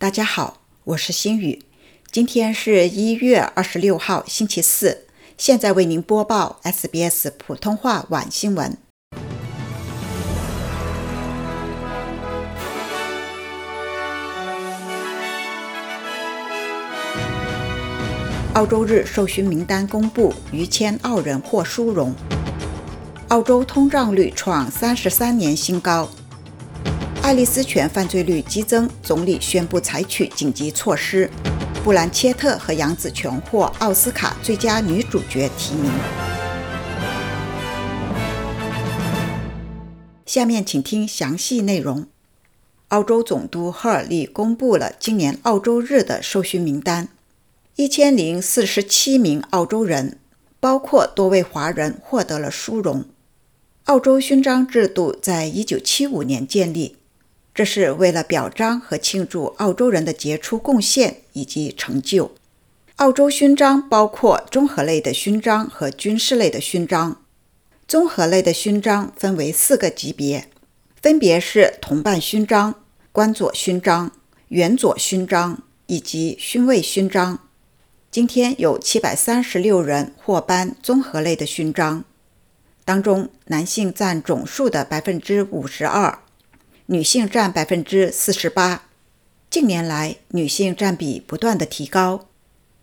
大家好，我是心雨。今天是一月二十六号，星期四。现在为您播报 SBS 普通话晚新闻。澳洲日受勋名单公布，逾千澳人获殊荣。澳洲通胀率创三十三年新高。爱丽丝泉犯罪率激增，总理宣布采取紧急措施。布兰切特和杨紫琼获奥斯卡最佳女主角提名。下面请听详细内容。澳洲总督赫尔利公布了今年澳洲日的受勋名单，一千零四十七名澳洲人，包括多位华人，获得了殊荣。澳洲勋章制度在一九七五年建立。这是为了表彰和庆祝澳洲人的杰出贡献以及成就。澳洲勋章包括综合类的勋章和军事类的勋章。综合类的勋章分为四个级别，分别是同伴勋章、官佐勋章、元佐勋章以及勋位勋章。今天有七百三十六人获颁综合类的勋章，当中男性占总数的百分之五十二。女性占百分之四十八，近年来女性占比不断的提高，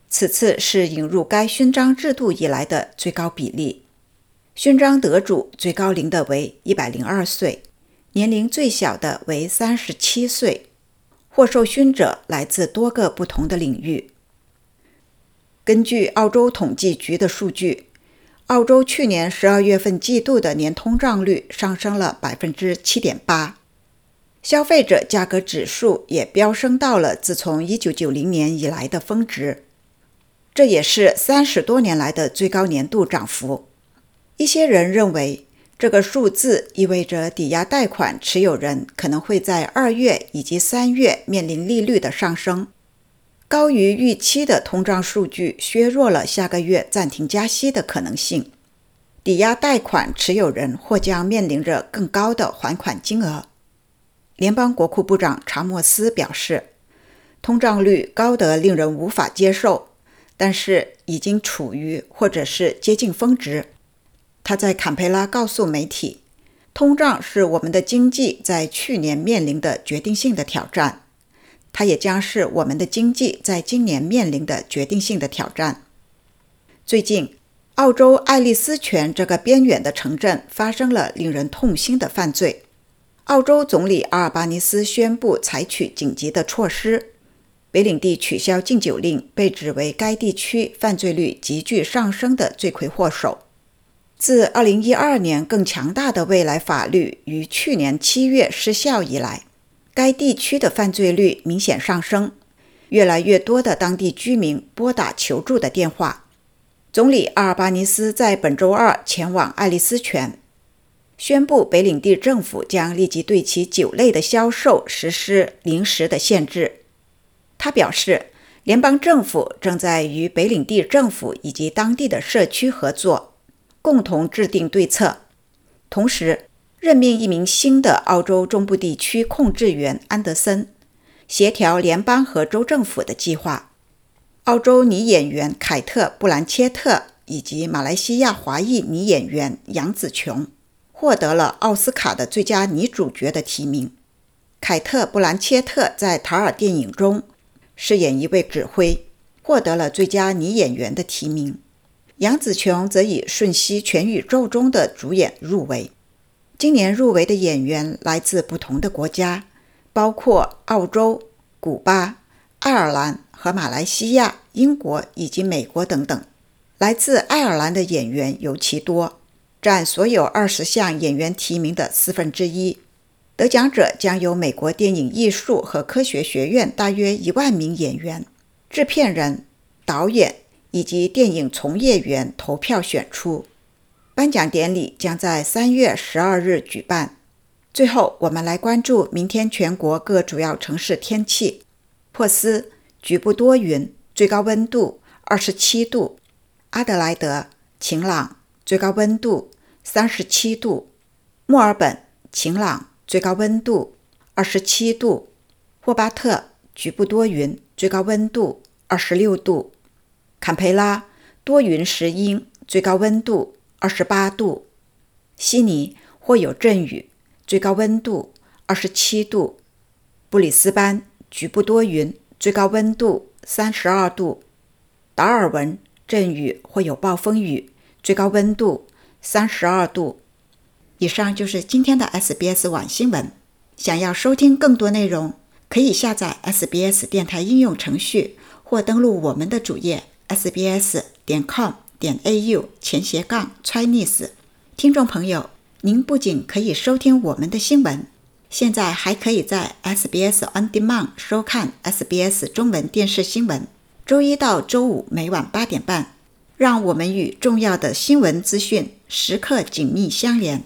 此次是引入该勋章制度以来的最高比例。勋章得主最高龄的为一百零二岁，年龄最小的为三十七岁。获授勋者来自多个不同的领域。根据澳洲统计局的数据，澳洲去年十二月份季度的年通胀率上升了百分之七点八。消费者价格指数也飙升到了自从1990年以来的峰值，这也是三十多年来的最高年度涨幅。一些人认为，这个数字意味着抵押贷款持有人可能会在二月以及三月面临利率的上升。高于预期的通胀数据削弱了下个月暂停加息的可能性，抵押贷款持有人或将面临着更高的还款金额。联邦国库部长查莫斯表示，通胀率高得令人无法接受，但是已经处于或者是接近峰值。他在坎培拉告诉媒体，通胀是我们的经济在去年面临的决定性的挑战，它也将是我们的经济在今年面临的决定性的挑战。最近，澳洲爱丽丝泉这个边远的城镇发生了令人痛心的犯罪。澳洲总理阿尔巴尼斯宣布采取紧急的措施，北领地取消禁酒令被指为该地区犯罪率急剧上升的罪魁祸首。自2012年更强大的未来法律于去年七月失效以来，该地区的犯罪率明显上升，越来越多的当地居民拨打求助的电话。总理阿尔巴尼斯在本周二前往爱丽丝泉。宣布北领地政府将立即对其酒类的销售实施临时的限制。他表示，联邦政府正在与北领地政府以及当地的社区合作，共同制定对策，同时任命一名新的澳洲中部地区控制员安德森，协调联邦和州政府的计划。澳洲女演员凯特·布兰切特以及马来西亚华裔女演员杨紫琼。获得了奥斯卡的最佳女主角的提名。凯特·布兰切特在《塔尔》电影中饰演一位指挥，获得了最佳女演员的提名。杨紫琼则以《瞬息全宇宙》中的主演入围。今年入围的演员来自不同的国家，包括澳洲、古巴、爱尔兰和马来西亚、英国以及美国等等。来自爱尔兰的演员尤其多。占所有二十项演员提名的四分之一，得奖者将由美国电影艺术和科学学院大约一万名演员、制片人、导演以及电影从业员投票选出。颁奖典礼将在三月十二日举办。最后，我们来关注明天全国各主要城市天气：珀斯局部多云，最高温度二十七度；阿德莱德晴朗。最高温度三十七度，墨尔本晴朗，最高温度二十七度，霍巴特局部多云，最高温度二十六度；坎培拉多云时阴，最高温度二十八度；悉尼或有阵雨，最高温度二十七度；布里斯班局部多云，最高温度三十二度；达尔文阵雨或有暴风雨，最高温度三十二度。以上就是今天的 SBS 晚新闻。想要收听更多内容，可以下载 SBS 电台应用程序，或登录我们的主页 sbs 点 com 点 au 前斜杠 Chinese。听众朋友，您不仅可以收听我们的新闻，现在还可以在 SBS On Demand 收看 SBS 中文电视新闻。周一到周五每晚八点半，让我们与重要的新闻资讯时刻紧密相连。